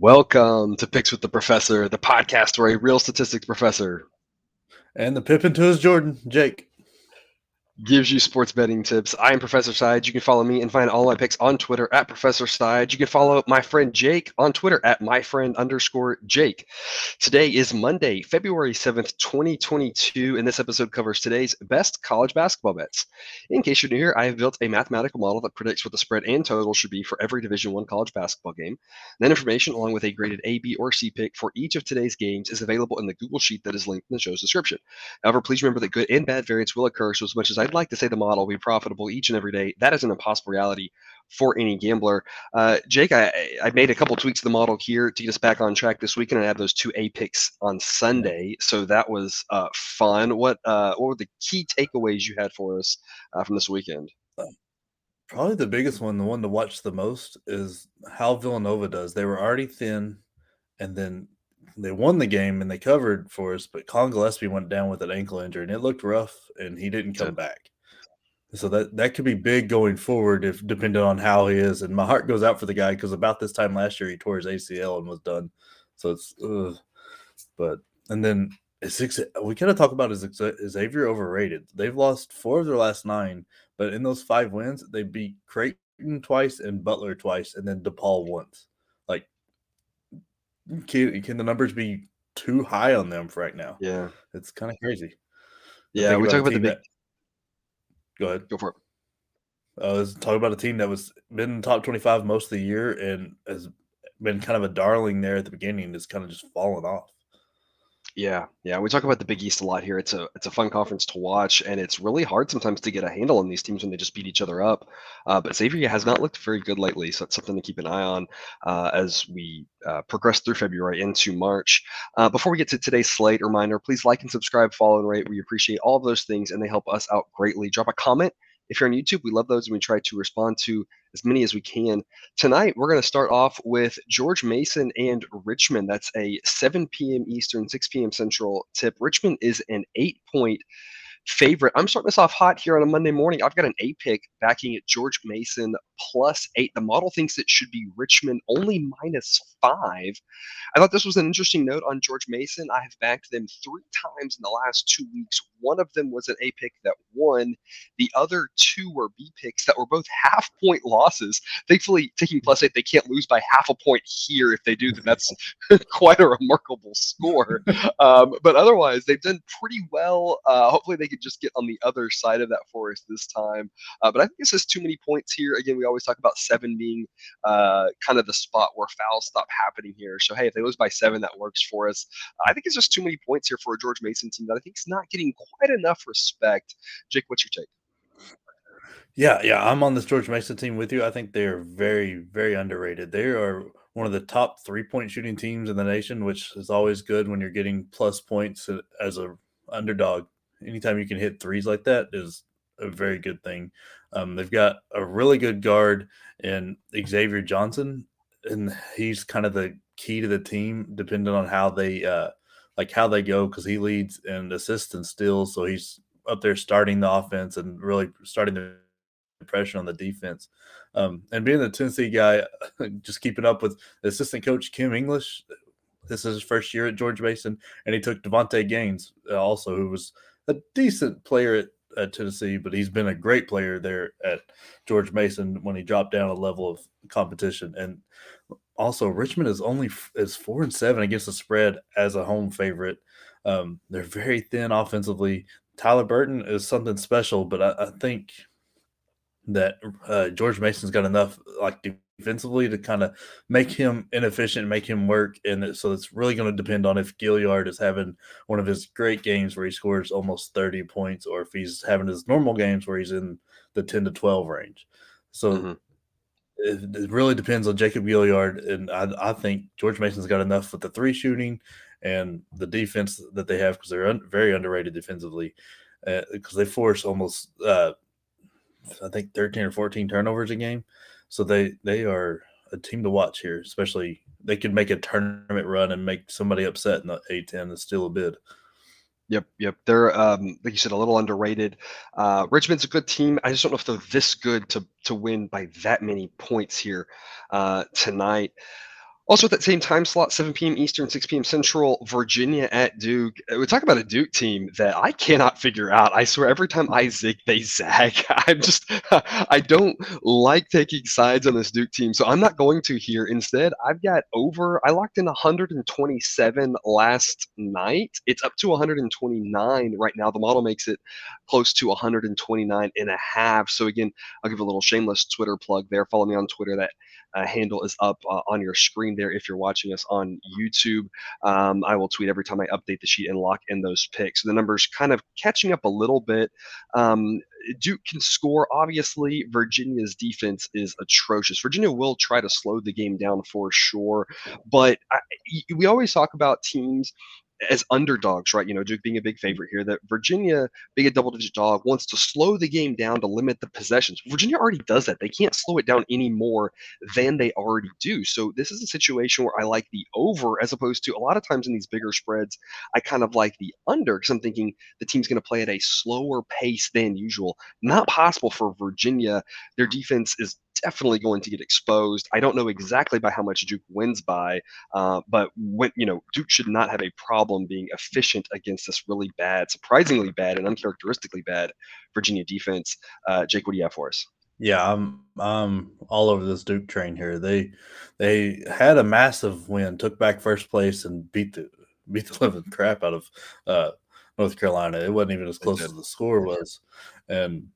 Welcome to Picks with the Professor, the podcast where a real statistics professor and the Pippin to his Jordan, Jake gives you sports betting tips. I am Professor Side. You can follow me and find all my picks on Twitter at Professor Side. You can follow my friend Jake on Twitter at my friend underscore Jake. Today is Monday, February 7th, 2022, and this episode covers today's best college basketball bets. In case you're new here, I have built a mathematical model that predicts what the spread and total should be for every Division One college basketball game. That information, along with a graded A, B, or C pick for each of today's games, is available in the Google Sheet that is linked in the show's description. However, please remember that good and bad variance will occur, so as much as I I'd like to say the model will be profitable each and every day. That is an impossible reality for any gambler. Uh, Jake, I, I made a couple tweaks to the model here to get us back on track this weekend. I had those two A picks on Sunday, so that was uh, fun. What uh, what were the key takeaways you had for us uh, from this weekend? Probably the biggest one, the one to watch the most, is how Villanova does. They were already thin, and then they won the game and they covered for us, but Collin Gillespie went down with an ankle injury and it looked rough and he didn't come back. So that that could be big going forward if depending on how he is. And my heart goes out for the guy because about this time last year he tore his ACL and was done. So it's, ugh. but and then it's we kind of talk about is Xavier overrated. They've lost four of their last nine, but in those five wins they beat Creighton twice and Butler twice, and then DePaul once. Can, can the numbers be too high on them for right now? Yeah, it's kind of crazy. Yeah, we talk about the big. That... Go ahead. Go for it. Uh, I was talking about a team that was been in top twenty five most of the year and has been kind of a darling there at the beginning. Is kind of just fallen off. Yeah, yeah. We talk about the Big East a lot here. It's a it's a fun conference to watch, and it's really hard sometimes to get a handle on these teams when they just beat each other up. Uh, but Xavier has not looked very good lately, so it's something to keep an eye on uh, as we uh, progress through February into March. Uh, before we get to today's slate, reminder: please like and subscribe, follow and rate. We appreciate all of those things, and they help us out greatly. Drop a comment if you're on YouTube, we love those and we try to respond to as many as we can. Tonight, we're going to start off with George Mason and Richmond. That's a 7 p.m. Eastern, 6 p.m. Central tip. Richmond is an eight point favorite. I'm starting this off hot here on a Monday morning. I've got an A pick backing at George Mason plus eight. The model thinks it should be Richmond only minus five. I thought this was an interesting note on George Mason. I have backed them three times in the last two weeks. One of them was an A pick that won. The other two were B picks that were both half point losses. Thankfully, taking plus eight, they can't lose by half a point here. If they do, then that's quite a remarkable score. Um, but otherwise, they've done pretty well. Uh, hopefully, they could just get on the other side of that forest this time. Uh, but I think this is too many points here. Again, we always talk about seven being uh, kind of the spot where fouls stop happening here. So, hey, if they lose by seven, that works for us. I think it's just too many points here for a George Mason team that I think is not getting quite enough respect. Jake, what's your take? Yeah, yeah, I'm on this George Mason team with you. I think they're very, very underrated. They are one of the top three point shooting teams in the nation, which is always good when you're getting plus points as a underdog anytime you can hit threes like that is a very good thing. Um, they've got a really good guard in Xavier Johnson, and he's kind of the key to the team, depending on how they uh, like how they go, because he leads in assists and steals, so he's up there starting the offense and really starting the pressure on the defense. Um, and being the Tennessee guy, just keeping up with assistant coach Kim English. This is his first year at George Mason, and he took Davonte Gaines uh, also, who was a decent player at, at Tennessee, but he's been a great player there at George Mason when he dropped down a level of competition. And also, Richmond is only is four and seven against the spread as a home favorite. Um, they're very thin offensively. Tyler Burton is something special, but I, I think that uh, George Mason's got enough like defensively to kind of make him inefficient, make him work. And so it's really going to depend on if Gilyard is having one of his great games where he scores almost 30 points or if he's having his normal games where he's in the 10 to 12 range. So mm-hmm. it, it, really depends on Jacob Gilyard. And I, I, think George Mason's got enough with the three shooting and the defense that they have because they're un, very underrated defensively because uh, they force almost, uh, I think, 13 or 14 turnovers a game. So they they are a team to watch here, especially they could make a tournament run and make somebody upset in the A10 and steal a bid. Yep, yep. They're um, like you said, a little underrated. Uh, Richmond's a good team. I just don't know if they're this good to to win by that many points here uh, tonight. Also, at that same time slot, 7 p.m. Eastern, 6 p.m. Central, Virginia at Duke. Uh, we talk about a Duke team that I cannot figure out. I swear, every time I zig, they zag. I'm just, I don't like taking sides on this Duke team, so I'm not going to here. Instead, I've got over, I locked in 127 last night. It's up to 129 right now. The model makes it close to 129 and a half. So, again, I'll give a little shameless Twitter plug there. Follow me on Twitter. That uh, handle is up uh, on your screen there if you're watching us on YouTube. Um, I will tweet every time I update the sheet and lock in those picks. The numbers kind of catching up a little bit. Um, Duke can score. Obviously, Virginia's defense is atrocious. Virginia will try to slow the game down for sure, but I, we always talk about teams as underdogs, right? You know, Duke being a big favorite here, that Virginia, being a double digit dog, wants to slow the game down to limit the possessions. Virginia already does that. They can't slow it down any more than they already do. So this is a situation where I like the over as opposed to a lot of times in these bigger spreads, I kind of like the under because I'm thinking the team's going to play at a slower pace than usual. Not possible for Virginia. Their defense is definitely going to get exposed. I don't know exactly by how much Duke wins by, uh, but when you know Duke should not have a problem being efficient against this really bad, surprisingly bad, and uncharacteristically bad Virginia defense. Uh, Jake, what do you have for us? Yeah, I'm I'm all over this Duke train here. They they had a massive win, took back first place, and beat the beat the living crap out of uh, North Carolina. It wasn't even as close as the score was, and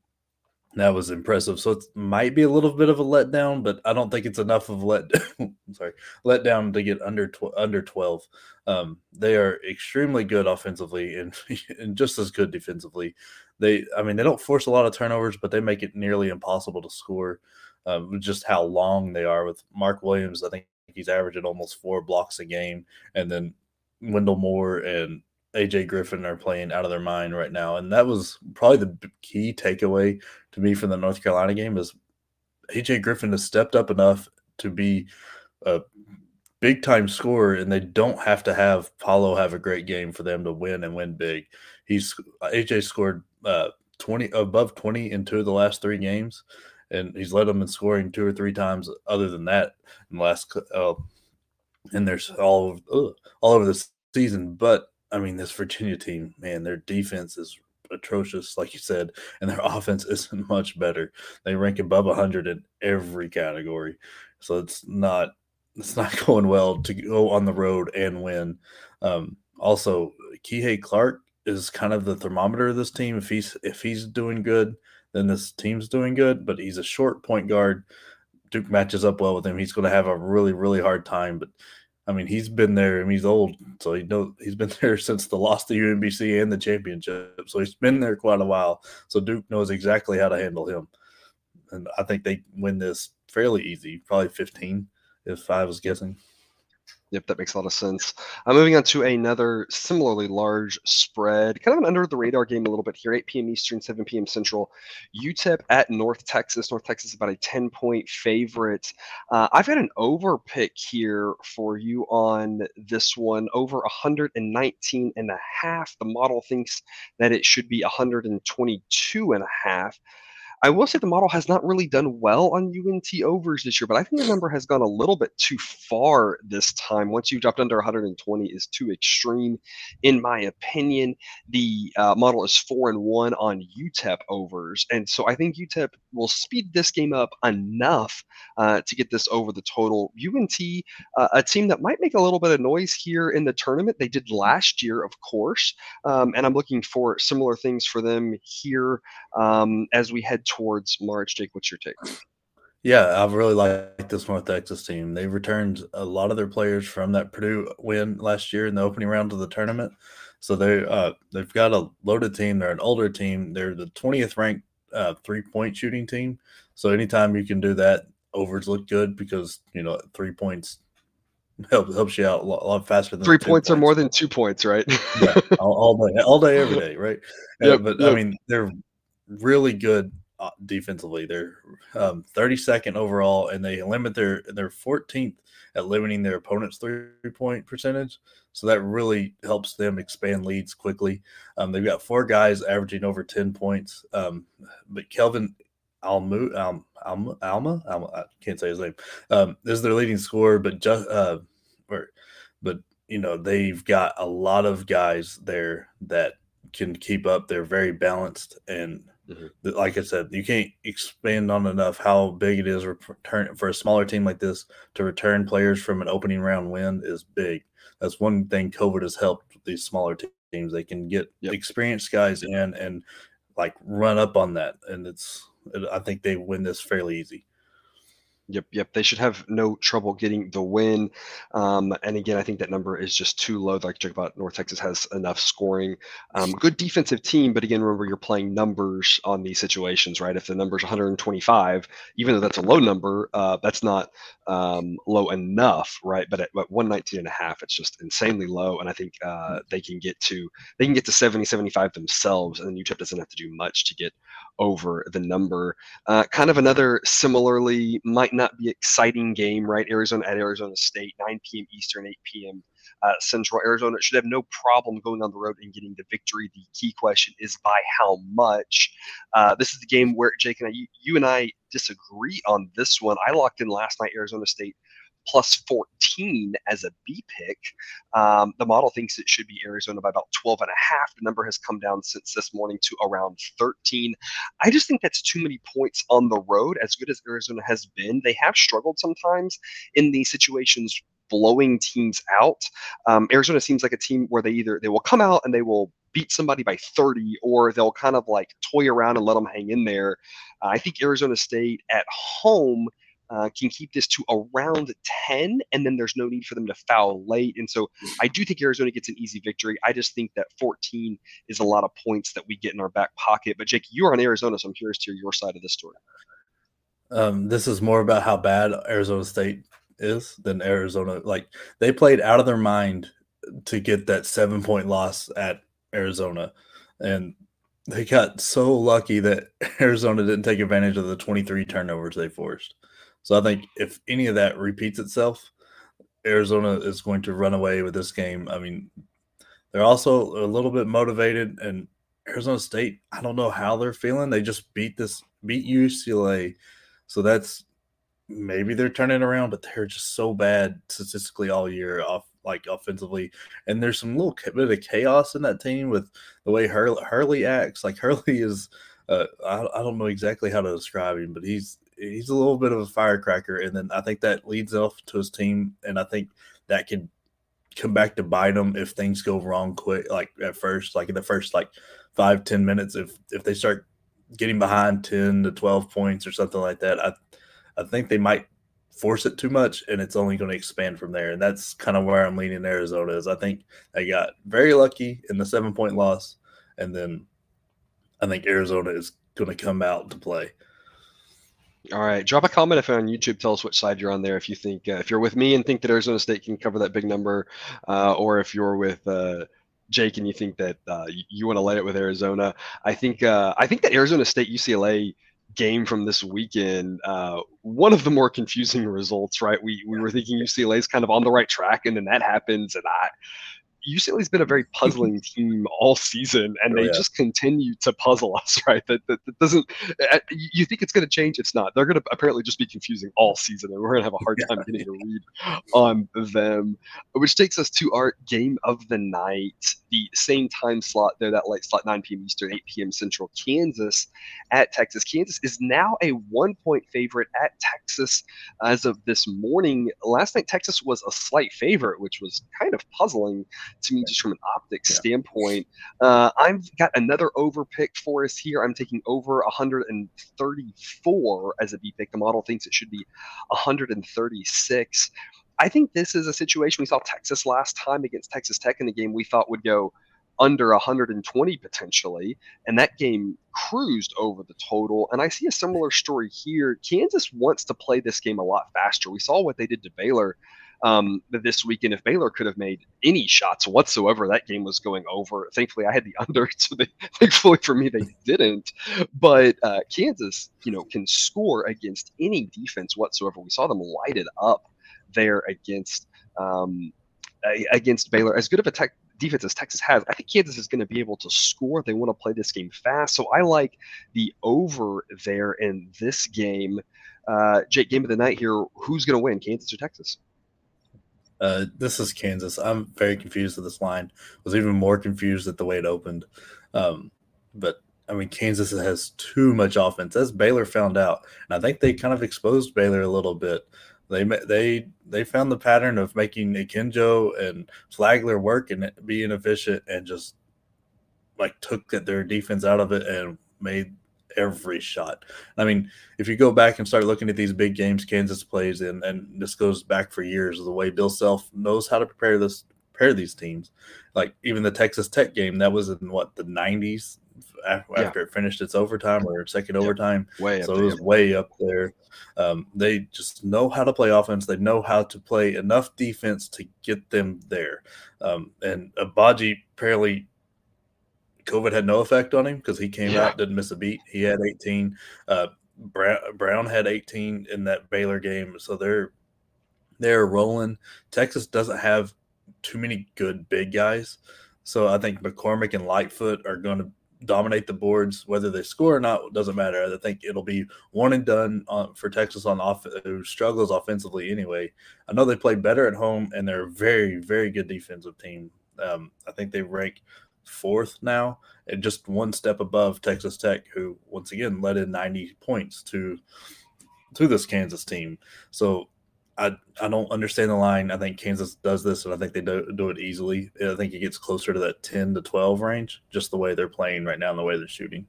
that was impressive. So it might be a little bit of a letdown, but I don't think it's enough of let. sorry, letdown to get under tw- under twelve. Um, they are extremely good offensively and and just as good defensively. They, I mean, they don't force a lot of turnovers, but they make it nearly impossible to score. Um, just how long they are with Mark Williams. I think he's averaging almost four blocks a game, and then Wendell Moore and AJ Griffin are playing out of their mind right now, and that was probably the key takeaway to me from the North Carolina game is AJ Griffin has stepped up enough to be a big time scorer, and they don't have to have Paolo have a great game for them to win and win big. He's AJ scored uh, twenty above twenty in two of the last three games, and he's led them in scoring two or three times. Other than that, in the last uh, and there's all ugh, all over the season, but I mean, this Virginia team, man, their defense is atrocious, like you said, and their offense isn't much better. They rank above 100 in every category, so it's not it's not going well to go on the road and win. Um, also, Kihei Clark is kind of the thermometer of this team. If he's if he's doing good, then this team's doing good. But he's a short point guard. Duke matches up well with him. He's going to have a really really hard time. But I mean, he's been there. I mean, he's old, so he know he's been there since the loss to UMBC and the championship. So he's been there quite a while. So Duke knows exactly how to handle him, and I think they win this fairly easy, probably 15 if I was guessing. Yep, that makes a lot of sense. I'm moving on to another similarly large spread, kind of an under the radar game a little bit here. 8 p.m. Eastern, 7 p.m. Central. UTEP at North Texas. North Texas is about a 10 point favorite. Uh, I've got an over pick here for you on this one, over 119 and a half. The model thinks that it should be 122 and a half. I will say the model has not really done well on UNT overs this year, but I think the number has gone a little bit too far this time. Once you've dropped under 120 is too extreme, in my opinion. The uh, model is four and one on UTEP overs, and so I think UTEP will speed this game up enough uh, to get this over the total. UNT, uh, a team that might make a little bit of noise here in the tournament. They did last year, of course, um, and I'm looking for similar things for them here um, as we head towards March. Jake, what's your take? Yeah, I really like this North Texas team. They've returned a lot of their players from that Purdue win last year in the opening round of the tournament. So they uh, they've got a loaded team. They're an older team. They're the 20th ranked uh, three point shooting team. So anytime you can do that, overs look good because you know three points help, helps you out a lot, a lot faster than three points, points, are more than two points, right? yeah, all, all, day, all day, every day, right? Yep, but yep. I mean, they're really good uh, defensively. They're um, 32nd overall, and they limit their their 14th at limiting their opponent's three point percentage. So that really helps them expand leads quickly. Um, they've got four guys averaging over 10 points, um, but Kelvin Almu, Alma, Alma, Alma, Alma, I can't say his name. Um, is their leading scorer, but just, uh, or, but you know they've got a lot of guys there that can keep up. They're very balanced, and mm-hmm. like I said, you can't expand on enough how big it is return for a smaller team like this to return players from an opening round win is big. That's one thing COVID has helped these smaller teams. They can get yep. experienced guys in and like run up on that, and it's I think they win this fairly easy. Yep, yep. They should have no trouble getting the win. Um, and again, I think that number is just too low. Like you about, North Texas has enough scoring. Um, good defensive team, but again, remember you're playing numbers on these situations, right? If the number is 125, even though that's a low number, uh, that's not um, low enough, right? But at, at 119 and a half, it's just insanely low. And I think uh, they can get to they can get to 70, 75 themselves, and then UTEP doesn't have to do much to get over the number. Uh, kind of another similarly might not be exciting game, right? Arizona at Arizona State, 9 p.m. Eastern, 8 p.m. Uh, Central. Arizona should have no problem going on the road and getting the victory. The key question is by how much. Uh, this is the game where Jake and I, you, you and I disagree on this one. I locked in last night Arizona State plus 14 as a B pick. Um, the model thinks it should be Arizona by about 12 and a half. The number has come down since this morning to around 13. I just think that's too many points on the road. As good as Arizona has been, they have struggled sometimes in these situations blowing teams out. Um, Arizona seems like a team where they either they will come out and they will beat somebody by 30 or they'll kind of like toy around and let them hang in there. Uh, I think Arizona State at home uh, can keep this to around 10, and then there's no need for them to foul late. And so I do think Arizona gets an easy victory. I just think that 14 is a lot of points that we get in our back pocket. But Jake, you're on Arizona, so I'm curious to hear your side of the story. Um, this is more about how bad Arizona State is than Arizona. Like they played out of their mind to get that seven point loss at Arizona. And they got so lucky that Arizona didn't take advantage of the 23 turnovers they forced. So I think if any of that repeats itself, Arizona is going to run away with this game. I mean, they're also a little bit motivated, and Arizona State, I don't know how they're feeling. They just beat this, beat UCLA. So that's maybe they're turning around, but they're just so bad statistically all year off like offensively. And there's some little bit of chaos in that team with the way Hurley, Hurley acts. Like Hurley is, uh, I, I don't know exactly how to describe him, but he's he's a little bit of a firecracker, and then I think that leads off to his team, and I think that can come back to bite him if things go wrong quick, like at first, like in the first like five ten minutes, if if they start getting behind ten to twelve points or something like that, I I think they might force it too much, and it's only going to expand from there, and that's kind of where I'm leaning. Arizona is I think they got very lucky in the seven point loss, and then I think Arizona is going to come out to play. All right, drop a comment if you're on YouTube. Tell us which side you're on there. If you think uh, if you're with me and think that Arizona State can cover that big number, uh, or if you're with uh, Jake and you think that uh, you, want to lay it with Arizona. I think uh, I think that Arizona State UCLA game from this weekend, uh, one of the more confusing results. Right, we we were thinking UCLA is kind of on the right track, and then that happens, and I UCLA's been a very puzzling team all season, and oh, they yeah. just continue to puzzle us. Right? That, that, that doesn't. Uh, you think it's going to change? It's not. They're going to apparently just be confusing all season, and we're going to have a hard time getting a read on them. Which takes us to our game of the night, the same time slot there, that late slot, 9 p.m. Eastern, 8 p.m. Central. Kansas at Texas. Kansas is now a one-point favorite at Texas as of this morning. Last night, Texas was a slight favorite, which was kind of puzzling to me just from an optics yeah. standpoint. Uh, I've got another over pick for us here. I'm taking over 134 as a B pick. The model thinks it should be 136. I think this is a situation we saw Texas last time against Texas Tech in the game we thought would go under 120 potentially, and that game cruised over the total. And I see a similar story here. Kansas wants to play this game a lot faster. We saw what they did to Baylor um, this weekend. If Baylor could have made any shots whatsoever, that game was going over. Thankfully, I had the under, so they, thankfully for me, they didn't. But uh, Kansas, you know, can score against any defense whatsoever. We saw them light it up there against um, against Baylor. As good of a tech defense as Texas has, I think Kansas is going to be able to score. They want to play this game fast, so I like the over there in this game. Uh, Jake, game of the night here. Who's going to win, Kansas or Texas? Uh, this is Kansas. I'm very confused with this line. Was even more confused at the way it opened. Um, but I mean, Kansas has too much offense, as Baylor found out, and I think they kind of exposed Baylor a little bit. They they they found the pattern of making Akinjo and Flagler work and be inefficient, and just like took their defense out of it and made every shot. I mean, if you go back and start looking at these big games Kansas plays in, and this goes back for years, the way Bill Self knows how to prepare this prepare these teams. Like even the Texas Tech game, that was in what the '90s after, yeah. it finished its overtime or second yep. overtime. Way so it was way up there. Um, they just know how to play offense. They know how to play enough defense to get them there. Um, and Agbaji apparently COVID had no effect on him because he came yeah. out, didn't miss a beat. He had 18. Uh, Brown, Brown had 18 in that Baylor game, so they're they're rolling. Texas doesn't have too many good big guys, so I think McCormick and Lightfoot are going to dominate the boards. Whether they score or not doesn't matter. I think it'll be one and done on, for Texas on off who struggles offensively anyway. I know they play better at home, and they're a very very good defensive team. Um, I think they rank fourth now, and just one step above Texas Tech, who once again led in 90 points to to this Kansas team. So I I don't understand the line. I think Kansas does this, and I think they do, do it easily. I think it gets closer to that 10 to 12 range, just the way they're playing right now and the way they're shooting.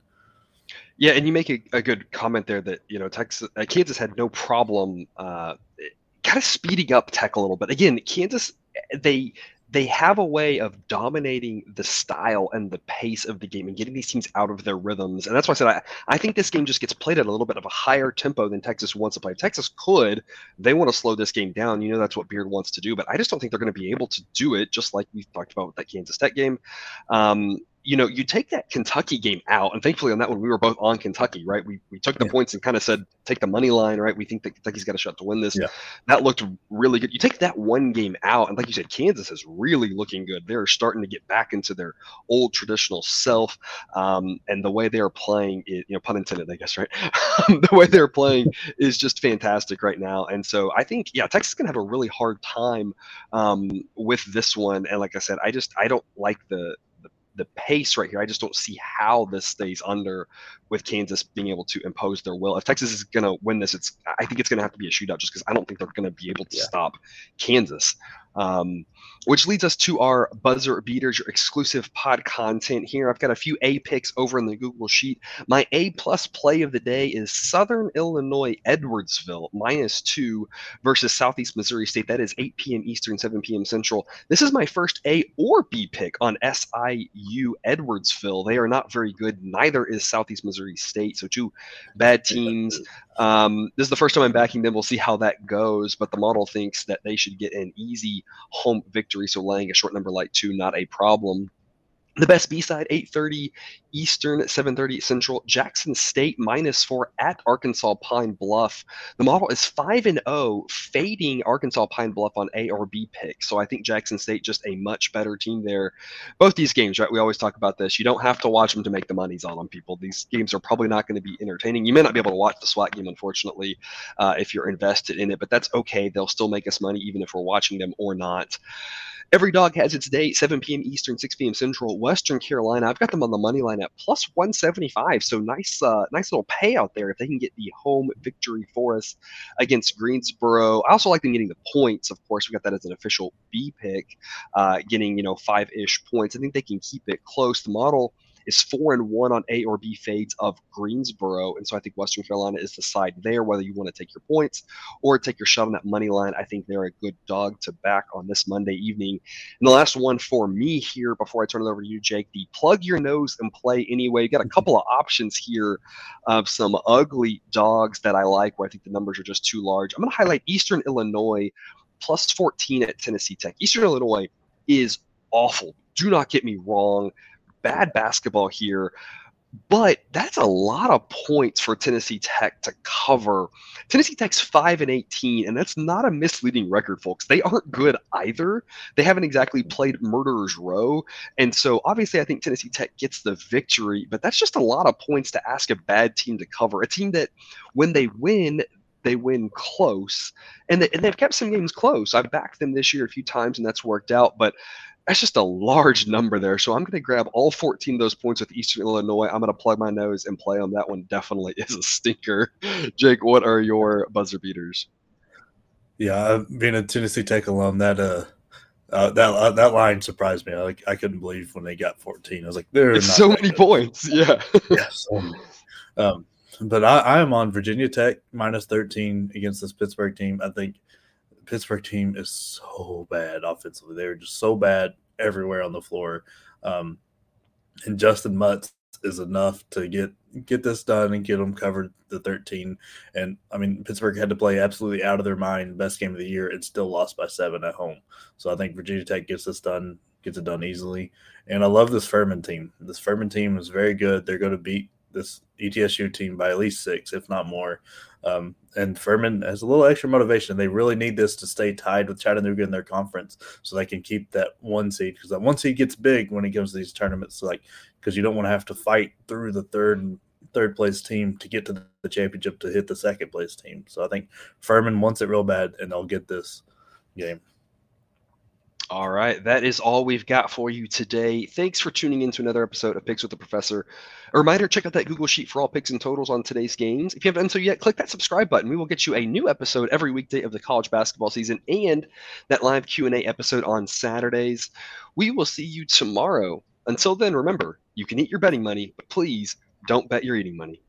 Yeah, and you make a, a good comment there that you know Texas uh, Kansas had no problem uh, kind of speeding up Tech a little bit. Again, Kansas they they have a way of dominating the style and the pace of the game and getting these teams out of their rhythms. And that's why I said I, I think this game just gets played at a little bit of a higher tempo than Texas wants to play. Texas could. They want to slow this game down. You know that's what Beard wants to do, but I just don't think they're going to be able to do it, just like we talked about with that Kansas Tech game. Um, you know, you take that Kentucky game out, and thankfully on that one we were both on Kentucky, right? We we took the yeah. points and kind of said take the money line, right? We think that Kentucky's got a shot to win this. Yeah. That looked really good. You take that one game out, and like you said, Kansas is really looking good. They're starting to get back into their old traditional self, um, and the way they are playing, it, you know, pun intended, I guess, right? the way they're playing is just fantastic right now, and so I think yeah, Texas is gonna have a really hard time um, with this one. And like I said, I just I don't like the the pace right here. I just don't see how this stays under with Kansas being able to impose their will. If Texas is going to win this, it's I think it's going to have to be a shootout just because I don't think they're going to be able to yeah. stop Kansas. Um, which leads us to our buzzer beaters, your exclusive pod content here. I've got a few A picks over in the Google Sheet. My A plus play of the day is Southern Illinois Edwardsville minus two versus Southeast Missouri State. That is 8 p.m. Eastern, 7 p.m. Central. This is my first A or B pick on SIU Edwardsville. They are not very good. Neither is Southeast Missouri State. So two bad teams. Um, this is the first time I'm backing them. We'll see how that goes. But the model thinks that they should get an easy home victory. So laying a short number like two, not a problem. The best B side, 8:30 Eastern, 7:30 Central. Jackson State minus four at Arkansas Pine Bluff. The model is five and zero, oh, fading Arkansas Pine Bluff on A or B pick. So I think Jackson State just a much better team there. Both these games, right? We always talk about this. You don't have to watch them to make the monies on them, people. These games are probably not going to be entertaining. You may not be able to watch the SWAC game, unfortunately, uh, if you're invested in it, but that's okay. They'll still make us money even if we're watching them or not. Every dog has its day, 7 p.m. Eastern, 6 p.m. Central. Western Carolina, I've got them on the money line at plus 175. So nice, uh, nice little payout there if they can get the home victory for us against Greensboro. I also like them getting the points. Of course, we got that as an official B pick, uh, getting you know five ish points. I think they can keep it close. The model is four and one on A or B fades of Greensboro. And so I think Western Carolina is the side there, whether you want to take your points or take your shot on that money line. I think they're a good dog to back on this Monday evening. And the last one for me here before I turn it over to you, Jake, the plug your nose and play anyway. You got a mm-hmm. couple of options here of some ugly dogs that I like where I think the numbers are just too large. I'm going to highlight Eastern Illinois plus 14 at Tennessee Tech. Eastern Illinois is awful. Do not get me wrong bad basketball here. but that's a lot of points for Tennessee Tech to cover. Tennessee Tech's 5 and 18, and that's not a misleading record, folks. They aren't good either. They haven't exactly played murderer's row. And so obviously I think Tennessee Tech gets the victory, but that's just a lot of points to ask a bad team to cover. A team that when they win, they win close, and, they, and they've kept some games close. I've backed them this year a few times, and that's worked out. But that's just a large number there. So I'm going to grab all 14 of those points with Eastern Illinois. I'm going to plug my nose and play them. That one definitely is a stinker. Jake, what are your buzzer beaters? Yeah, being a Tennessee Tech alum, that uh, uh, that uh, that line surprised me. Like I couldn't believe when they got 14. I was like, "There so many good. points." Yeah, yeah. So um, but I, I am on Virginia Tech minus 13 against this Pittsburgh team. I think Pittsburgh team is so bad offensively. They're just so bad everywhere on the floor. Um, and Justyn Mutts is enough to get get this done and get them covered the 13. And I mean, Pittsburgh had to play absolutely out of their mind, best game of the year, and still lost by seven at home. So I think Virginia Tech gets this done, gets it done easily. And I love this Furman team. This Furman team is very good. They're going to beat this ETSU team by at least six, if not more. Um, and Furman has a little extra motivation. They really need this to stay tied with Chattanooga in their conference so they can keep that one seed because that one seed gets big when it comes to these tournaments. Like because you don't want to have to fight through the third third place team to get to the championship to hit the second place team. So I think Furman wants it real bad and they'll get this game. All right, that is all we've got for you today. Thanks for tuning in to another episode of Picks with the Professor. A reminder check out that Google Sheet for all picks and totals on today's games. If you haven't done so yet, click that subscribe button. We will get you a new episode every weekday of the college basketball season and that live Q&A episode on Saturdays. We will see you tomorrow. Until then, remember, you can eat your betting money, but please don't bet your eating money.